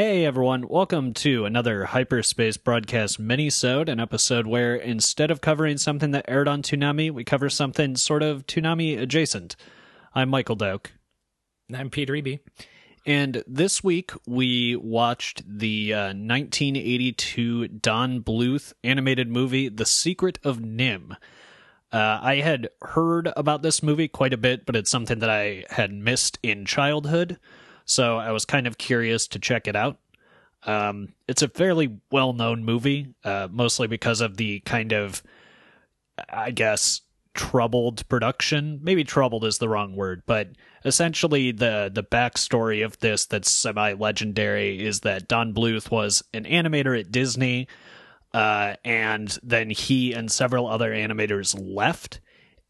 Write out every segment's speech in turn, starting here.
Hey everyone, welcome to another Hyperspace Broadcast mini-sode, an episode where instead of covering something that aired on Toonami, we cover something sort of Toonami adjacent. I'm Michael Doak. I'm Peter Eby. And this week we watched the uh, 1982 Don Bluth animated movie, The Secret of NIMH. Uh, I had heard about this movie quite a bit, but it's something that I had missed in childhood. So I was kind of curious to check it out. Um, it's a fairly well known movie, uh, mostly because of the kind of, I guess, troubled production. Maybe troubled is the wrong word, but essentially the the backstory of this that's semi legendary is that Don Bluth was an animator at Disney, uh, and then he and several other animators left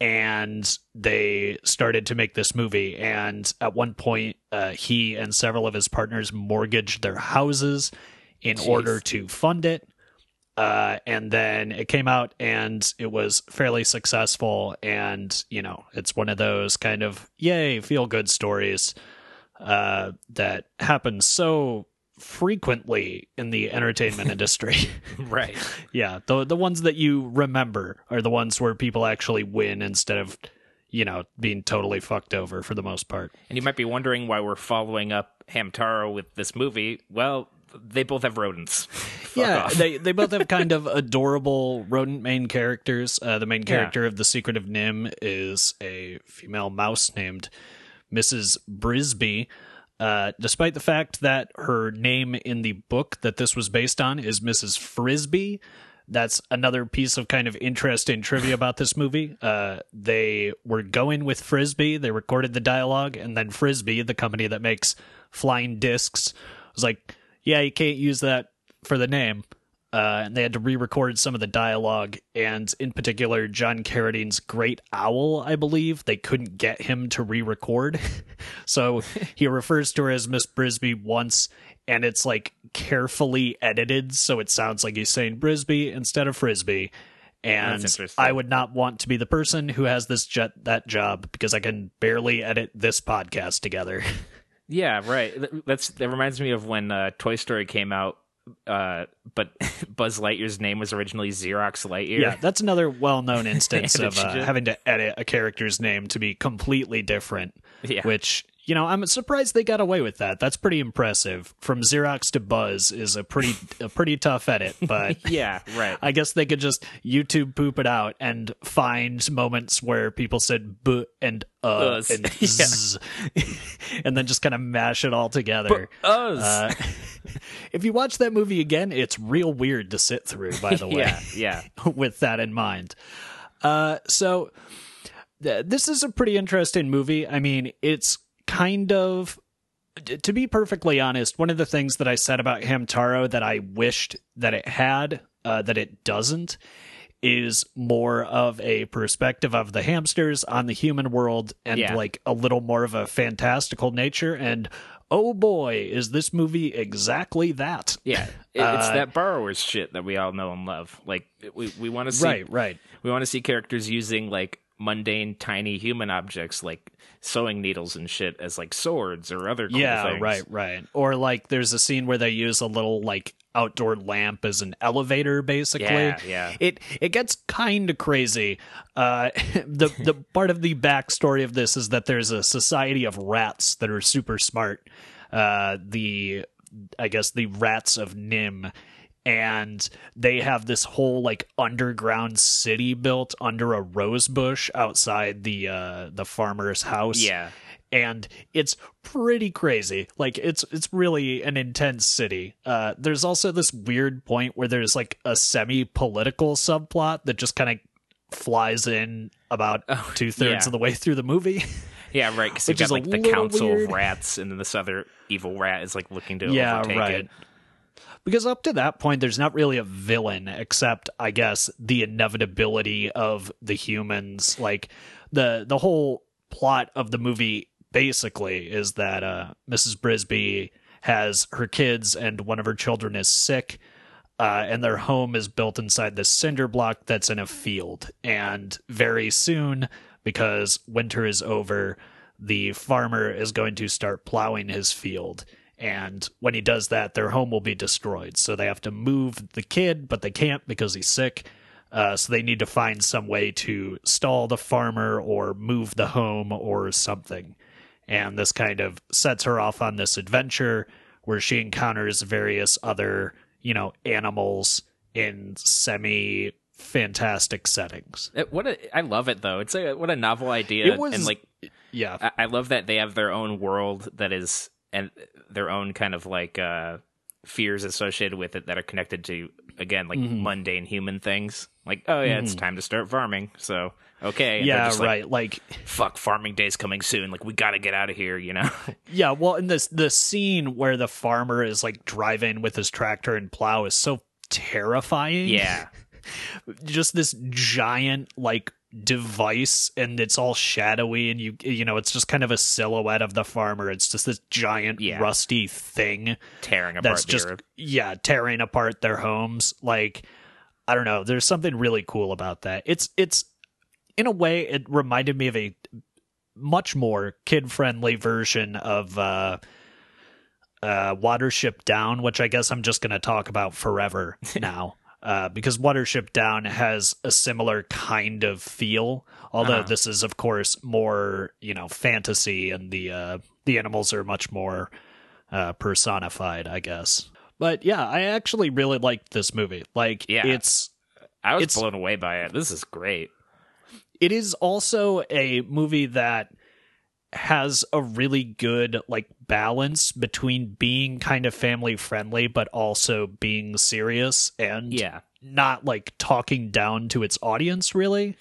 and they started to make this movie. And at one point, uh, he and several of his partners mortgaged their houses in Jeez. order to fund it. Uh, and then it came out and it was fairly successful. And, you know, it's one of those kind of yay, feel good stories uh, that happen so frequently in the entertainment industry. Right. Yeah, the the ones that you remember are the ones where people actually win instead of, you know, being totally fucked over for the most part. And you might be wondering why we're following up Hamtaro with this movie. Well, they both have rodents. Yeah, they they both have kind of adorable rodent main characters. Uh, the main Yeah. character of The Secret of NIMH is a female mouse named Mrs. Brisby. Uh, despite the fact that her name in the book that this was based on is Mrs. Frisbee, that's another piece of kind of interesting trivia about this movie. Uh, they were going with Frisbee. They recorded the dialogue, and then Frisbee, the company that makes flying discs, was like, "Yeah, you can't use that for the name." Uh, and they had to re-record some of the dialogue, and in particular, John Carradine's Great Owl, I believe they couldn't get him to re-record, so he refers to her as Miss Brisby once, and it's like carefully edited, so it sounds like he's saying Brisby instead of Frisbee. And I would not want to be the person who has this jet that job because I can barely edit this podcast together. yeah, right. That's that reminds me of when uh, Toy Story came out. Uh, but Buzz Lightyear's name was originally Xerox Lightyear. Yeah, that's another well-known instance of uh, having to edit a character's name to be completely different. Yeah. Which you know, I'm surprised they got away with that. That's pretty impressive. From Xerox to Buzz is a pretty a pretty tough edit, but yeah, right. I guess they could just YouTube poop it out and find moments where people said b and uh Us. and Yeah. z, and then just kind of mash it all together. Us. Uh, if you watch that movie again, it's real weird to sit through. By the way, yeah, yeah. with that in mind. Uh, so th- this is a pretty interesting movie. I mean, it's kind of to be perfectly honest, one of the things that I said about Hamtaro that I wished that it had, uh, that it doesn't, is more of a perspective of the hamsters on the human world and Yeah. like a little more of a fantastical nature. And oh boy, is this movie exactly that? Yeah, it's Uh, that borrowers shit that we all know and love. Like we we want to see Right, right. we want to see characters using like mundane tiny human objects like sewing needles and shit as like swords or other cool yeah things. right right or like there's a scene where they use a little like outdoor lamp as an elevator basically. Yeah, yeah. it it gets kind of crazy. Uh the the part of the backstory of this is that there's a society of rats that are super smart. Uh the i guess the rats of NIMH. And they have this whole like underground city built under a rose bush outside the uh the farmer's house. Yeah. And it's pretty crazy like it's it's really an intense city uh there's also this weird point where there's like a semi-political subplot that just kind of flies in about two-thirds yeah. of the way through the movie Yeah, right. Because you've Which is got like the council weird. of rats, and then this other evil rat is like looking to yeah overtake right it. because up to that point there's not really a villain except i guess the inevitability of the humans like the the whole plot of the movie basically is that uh mrs brisby has her kids and one of her children is sick uh, and their home is built inside this cinder block that's in a field. And very soon, because winter is over, the farmer is going to start plowing his field. And when he does that, their home will be destroyed. So they have to move the kid, but they can't because he's sick. Uh, so they need to find some way to stall the farmer or move the home or something. And this kind of sets her off on this adventure where she encounters various other, you know, animals in semi fantastic settings. It- what a, I love it though. It's a what a novel idea, It was- and like Yeah. I, I love that they have their own world that is and their own kind of like uh fears associated with it that are connected to again like Mm-hmm. mundane human things. Like oh yeah, it's mm-hmm. time to start farming. So okay, and yeah, just like, right. Like, Fuck, farming day's coming soon. Like we got to get out of here. You know. yeah, well, in this the scene where the farmer is like driving with his tractor and plow is so terrifying. yeah. just this giant like device and it's all shadowy and you you know it's just kind of a silhouette of the farmer it's just this giant Yeah. rusty thing Tearing apart that's just earth. yeah tearing apart their homes like i don't know. There's something really cool about that. It's it's in a way it reminded me of a much more kid friendly version of uh uh watership down which i guess i'm just going to talk about forever now. Uh because watership down has a similar kind of feel although Uh-huh. this is of course more you know fantasy and the uh the animals are much more uh personified i guess but yeah i actually really liked this movie like Yeah. it's I was it's- blown away by it. This is great. it is also a movie that has a really good like balance between being kind of family friendly but also being serious and Yeah. not like talking down to its audience really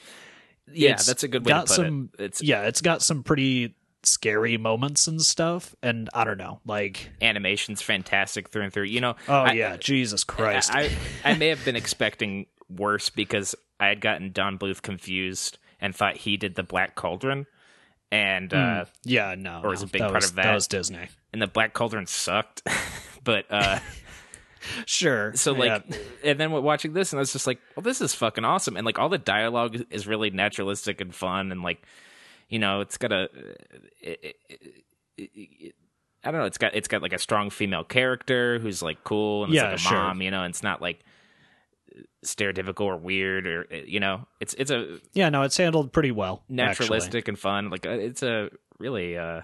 Yeah, It's that's a good way to got put some it. It's yeah it's got some pretty scary moments and stuff and i don't know like animation's fantastic through and through. You know, oh I- yeah jesus christ I, I may have been expecting worse because I had gotten Don Bluth confused and thought he did the Black Cauldron, and uh, yeah no or was no, a big part was, of that. that was disney and the Black Cauldron sucked. but uh, sure so like, yeah. and then watching this, and I was just like, well, this is fucking awesome, and like all the dialogue is really naturalistic and fun, and like, you know, it's got a. It, it, it, it, I don't know. It's got it's got like a strong female character who's like cool and it's Yeah, like a sure. mom, you know. And it's not like stereotypical or weird or you know. It's it's a yeah no it's handled pretty well actually. naturalistic and fun. Like uh, it's a really uh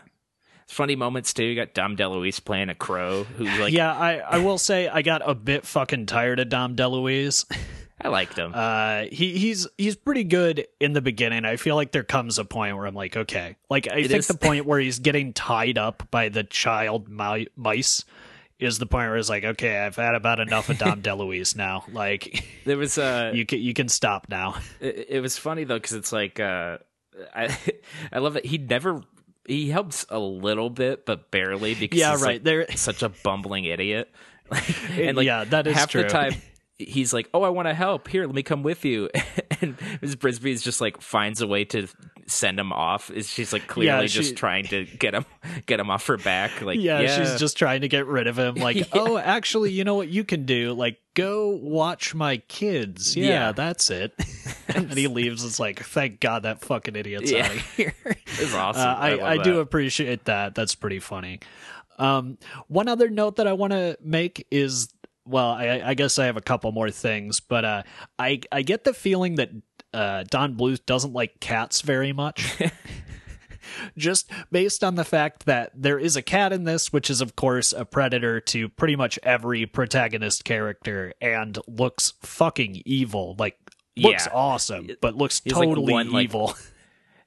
funny moments too. You got Dom DeLuise playing a crow who's like, yeah, I, I will say I got a bit fucking tired of Dom DeLuise. I liked him. Uh, he he's he's pretty good in the beginning. I feel like there comes a point where I'm like, okay, like I It think is- the point where he's getting tied up by the child mi- mice is the point where it's like, okay, I've had about enough of Dom DeLuise now. Like, there was uh you can you can stop now. it, it was funny though because it's like uh I I love that he never he helps a little bit but barely because Yeah, he's, right. like, There- such a bumbling idiot. and like yeah, that is half true. the time he's like, "Oh, I want to help. Here, let me come with you." and Ms. Brisby is just like finds a way to send him off. Is she's like clearly Yeah, just trying to get him get him off her back. Like Yeah, yeah, she's just trying to get rid of him. Like, Yeah. oh, actually, you know what you can do? Like, go watch my kids. Yeah, that's it. and then he leaves. It's like, thank God that fucking idiot's yeah. out of here. it's awesome. Uh, I, love I, do appreciate that. That's pretty funny. Um, one other note that I want to make is, well, I, I guess I have a couple more things, but uh, I I get the feeling that uh, Don Bluth doesn't like cats very much. Just based on the fact that there is a cat in this, which is of course a predator to pretty much every protagonist character, and looks fucking evil. Like looks Yeah. awesome, but looks He's like totally one, like, evil.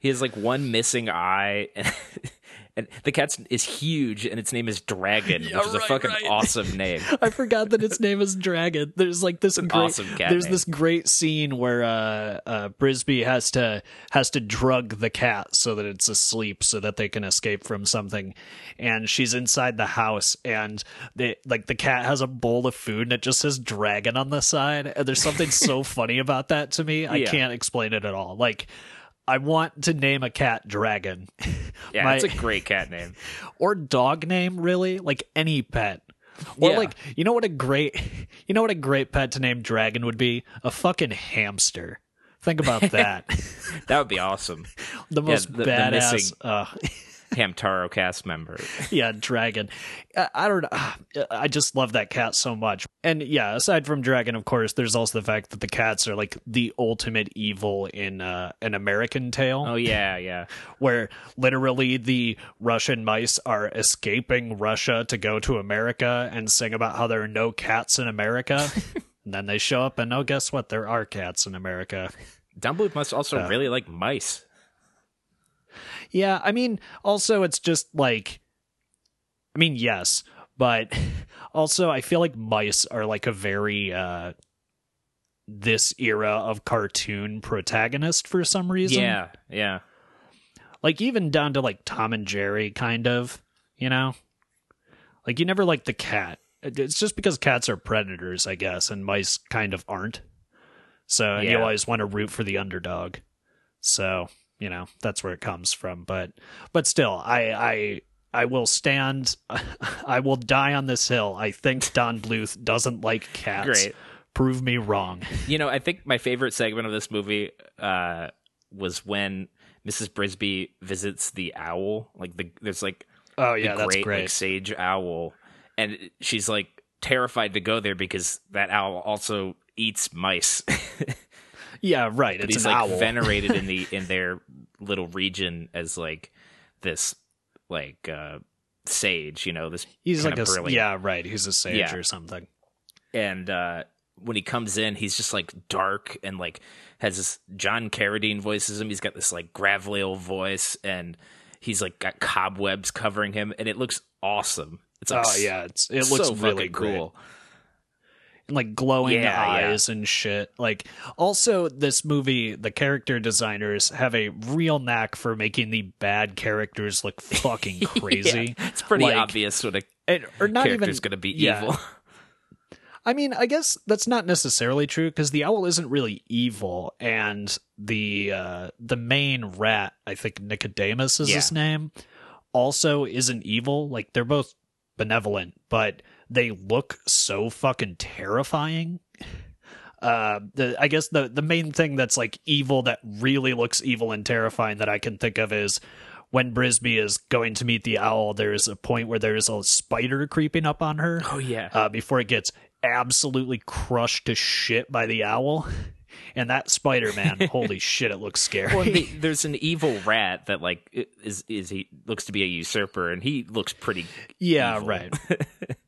He has like one missing eye, and, and the cat is huge, and its name is Dragon, Yeah, which is a fucking right. awesome name. I forgot that its name is Dragon. There's like this great, awesome cat there's name. this great scene where uh, uh, Brisby has to has to drug the cat so that it's asleep so that they can escape from something, and she's inside the house and they like the cat has a bowl of food and it just says Dragon on the side and there's something so funny about that to me. I Yeah. can't explain it at all. Like. I want to name a cat Dragon. Yeah, My- it's a great cat name. or dog name really like any pet or Yeah. like you know what a great you know what a great pet to name dragon would be a fucking hamster think about that That would be awesome. the most the- the badass missing- uh, Hamtaro cast member. yeah, Dragon. I, I don't know. I just love that cat so much. And yeah, aside from Dragon, of course, there's also the fact that the cats are like the ultimate evil in uh, an American Tail. Oh yeah, yeah. Where literally the Russian mice are escaping Russia to go to America and sing about how there are no cats in America. and then they show up and oh, guess what? There are cats in America. Bluth must also uh, really like mice. Yeah, I mean, also it's just like, I mean, yes, but also I feel like mice are like a very uh this era of cartoon protagonist for some reason. Yeah, yeah. Like even down to like Tom and Jerry, kind of, you know. Like you never like the cat. It's just because cats are predators, I guess, and mice kind of aren't. So yeah. you always want to root for the underdog. So you know that's where it comes from. But but still i i i will stand i will die on this hill. I think don bluth doesn't like cats. Great. Prove me wrong. You know i think my favorite segment of this movie uh was when mrs brisby visits the owl like the there's like oh yeah great, that's great like, sage owl. And she's like terrified to go there because that owl also eats mice Yeah, right. But it's he's like owl. venerated in the in their little region as like this like uh sage, you know, this He's like a brilliant. yeah, right. He's a sage yeah. or something. And uh when he comes in, he's just like dark and like has this John Carradine voices him. He's got this like gravelly old voice and he's like got cobwebs covering him and it looks awesome. It's like, oh yeah, it's it looks so really cool. Great like glowing yeah, eyes yeah. and shit. Like also this movie, the character designers have a real knack for making the bad characters look fucking crazy. yeah, it's pretty like, obvious what a and, or not character's even going to be yeah. evil. I mean, I guess that's not necessarily true because the owl isn't really evil, and the uh, the main rat, I think Nicodemus is his name, also isn't evil. Like they're both benevolent, but they look so fucking terrifying. Uh, the I guess the the main thing that's like evil that really looks evil and terrifying that I can think of is when Brisby is going to meet the owl. There's a point where there's a spider creeping up on her. Oh yeah. uh, before it gets absolutely crushed to shit by the owl. And that Spider Man, holy shit, it looks scary. Well, the, there's an evil rat that like is is he looks to be a usurper, and he looks pretty. yeah, evil. right.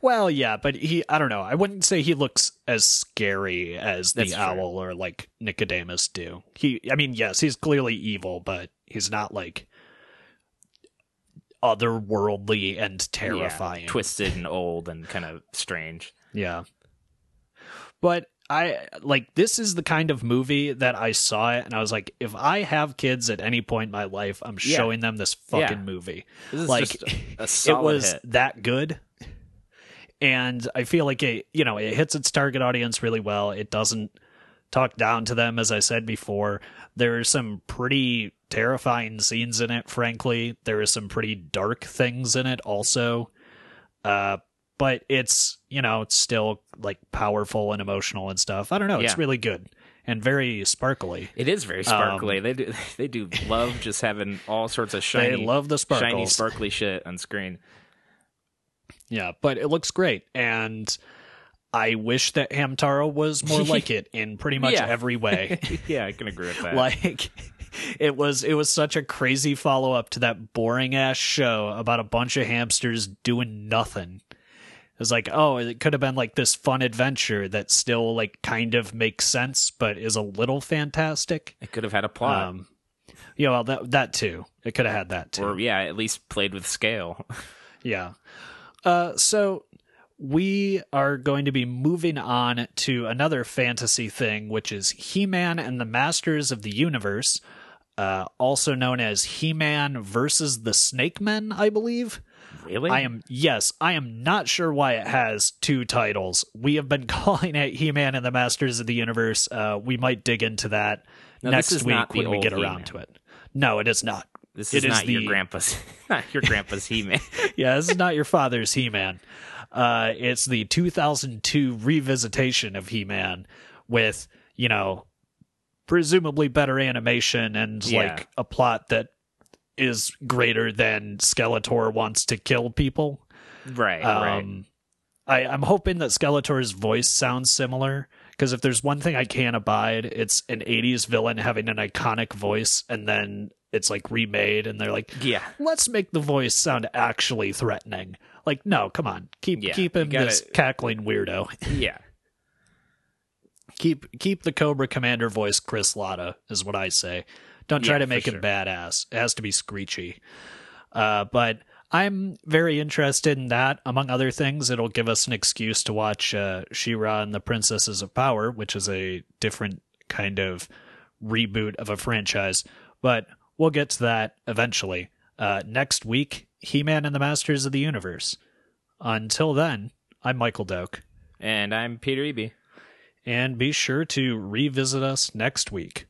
well, yeah, but he, I don't know. I wouldn't say he looks as scary as the That's true. owl or like Nicodemus do. He, I mean, yes, he's clearly evil, but he's not like otherworldly and Yeah, terrifying. twisted and old and kind of strange. Yeah. But I like this is the kind of movie that I saw it and I was like, if I have kids at any point in my life, I'm Yeah. showing them this fucking Yeah. movie. This is Like, a It was hit. that good. And I feel like it, you know, it hits its target audience really well. It doesn't talk down to them, as I said before. There are some pretty terrifying scenes in it, frankly. There are some pretty dark things in it also. Uh, but it's, you know, it's still like powerful and emotional and stuff. I don't know. It's really good and very sparkly. It is very sparkly. they do they do love just having all sorts of shiny, Um, they love the sparkles. shiny, sparkly shit on screen. Yeah, but it looks great, and I wish that Hamtaro was more like it in pretty much Yeah. every way. yeah, I can agree with that. like it was it was such a crazy follow up to that boring ass show about a bunch of hamsters doing nothing. It was like, oh, it could have been like this fun adventure that still like kind of makes sense, but is a little fantastic. it could have had a plot, Um, yeah, well, that that too. It could have had that too. or yeah, at least played with scale. Yeah. Uh, so we are going to be moving on to another fantasy thing, which is He Man and the Masters of the Universe, uh, also known as He Man versus the Snake Men, I believe. really? I am, yes, I am not sure why it has two titles. We have been calling it He Man and the Masters of the Universe. Uh, we might dig into that No, next week when we get He-Man. around to it. No, it is not. This is is not your grandpa's, not your grandpa's He-Man. yeah, this is not your father's He Man. Uh, it's the 2002 revisitation of He Man with, you know, presumably better animation and Yeah. like a plot that is greater than Skeletor wants to kill people. Right, right. Um, I, I'm hoping that Skeletor's voice sounds similar because if there's one thing I can't abide, it's an 80s villain having an iconic voice and then it's like remade and they're like, Yeah. let's make the voice sound actually threatening. Like, no, come on, keep Yeah, keep him gotta- this cackling weirdo. Yeah. keep keep the Cobra Commander voice Chris Latta is what I say. Don't try Yeah, to make him sure. badass. It has to be screechy. Uh, but I'm very interested in that. Among other things, it'll give us an excuse to watch uh, She-Ra and the Princesses of Power, which is a different kind of reboot of a franchise. But we'll get to that eventually. Uh, next week, He-Man and the Masters of the Universe. Until then, I'm Michael Doak. And I'm Peter Eby. And be sure to revisit us next week.